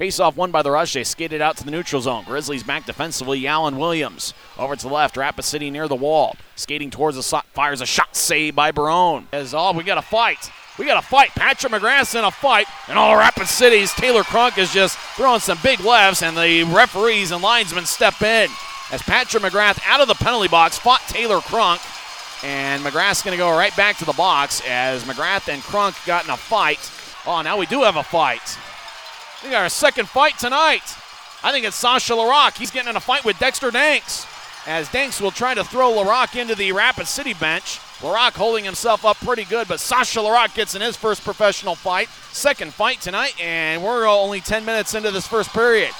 Face off one by the Rush. They skated out to the neutral zone. Grizzlies back defensively. Allen Williams over to the left. Rapid City near the wall. Skating towards the shot. Fires a shot saved by Barone. As all, we got a fight. We got a fight. Patrick McGrath's in a fight, and all Rapid City's Taylor Crunk is just throwing some big lefts, and the referees and linesmen step in. As Patrick McGrath out of the penalty box fought Taylor Crunk, and McGrath's going to go right back to the box as McGrath and Crunk got in a fight. Oh, now we do have a fight. We got our second fight tonight. I think it's Sasha Larocque. He's getting in a fight with Dexter Dancs. As Dancs will try to throw Larocque into the Rapid City bench. Larocque holding himself up pretty good, but Sasha Larocque gets in his first professional fight. Second fight tonight, and we're only 10 minutes into this first period.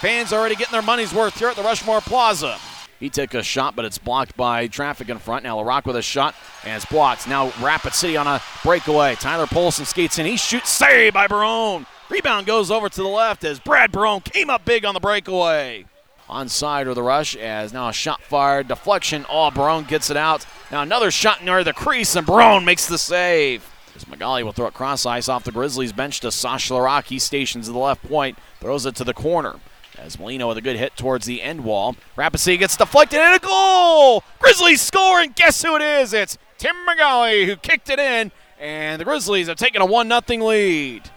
Fans already getting their money's worth here at the Rushmore Plaza. He took a shot, but it's blocked by traffic in front. Now Larocque with a shot, and it's blocked. Now Rapid City on a breakaway. Tyler Polson skates in. He shoots, save by Barone. Rebound goes over to the left as Brad Barone came up big on the breakaway. Onside of the rush as now a shot fired. Deflection. Oh, Barone gets it out. Now another shot near the crease, and Barone makes the save. As McGauley will throw it cross ice off the Grizzlies bench to Sasha Larocque. He stations at the left point, throws it to the corner. As Molino with a good hit towards the end wall. Rapid gets deflected and a goal! Grizzlies score, and guess who it is? It's Tim McGauley who kicked it in, and the Grizzlies have taken a 1 0 lead.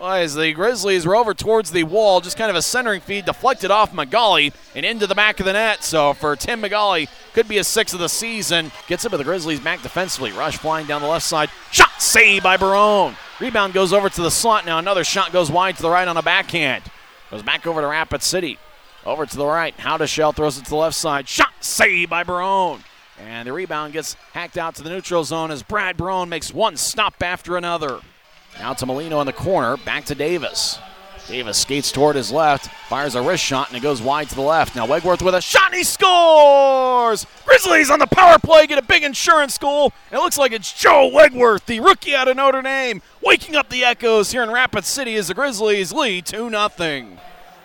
As the Grizzlies were over towards the wall, just kind of a centering feed deflected off McGauley and into the back of the net. So for Tim McGauley, could be a six of the season. Gets it with the Grizzlies back defensively. Rush flying down the left side. Shot saved by Barone. Rebound goes over to the slot. Now another shot goes wide to the right on a backhand. Goes back over to Rapid City. Over to the right. Howdeshell throws it to the left side. Shot saved by Barone. And the rebound gets hacked out to the neutral zone as Brad Barone makes one stop after another. Now to Molino in the corner. Back to Davis. Davis skates toward his left, fires a wrist shot, and it goes wide to the left. Now Wegwerth with a shot, and he scores! Grizzlies on the power play get a big insurance goal. It looks like it's Joe Wegwerth, the rookie out of Notre Dame, waking up the echoes here in Rapid City as the Grizzlies lead 2 0.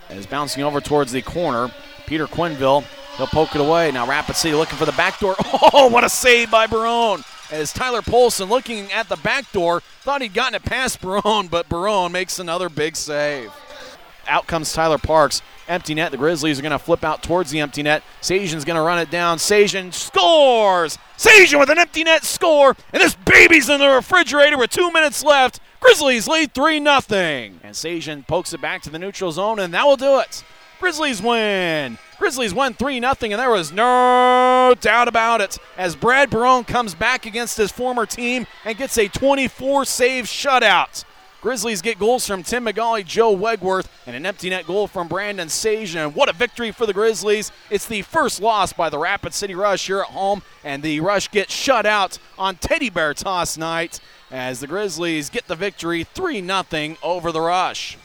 Is bouncing over towards the corner. Peter Quenneville, he'll poke it away. Now Rapid City looking for the back door. Oh, what a save by Barone! As Tyler Polson looking at the back door thought he'd gotten it past Barone, but Barone makes another big save. Out comes Tyler Parks. Empty net. The Grizzlies are going to flip out towards the empty net. Sajan's going to run it down. Sajan scores! Sajan with an empty net score, and this baby's in the refrigerator with two minutes left. Grizzlies lead 3 0. And Sajan pokes it back to the neutral zone, and that will do it. Grizzlies win. Grizzlies won 3 0, and there was no doubt about it as Brad Barone comes back against his former team and gets a 24 save shutout. Grizzlies get goals from Tim McGauley, Joe Wegwerth, and an empty net goal from Brandon Sajan. What a victory for the Grizzlies. It's the first loss by the Rapid City Rush here at home, and the Rush gets shut out on Teddy Bear Toss night as the Grizzlies get the victory 3 0 over the Rush.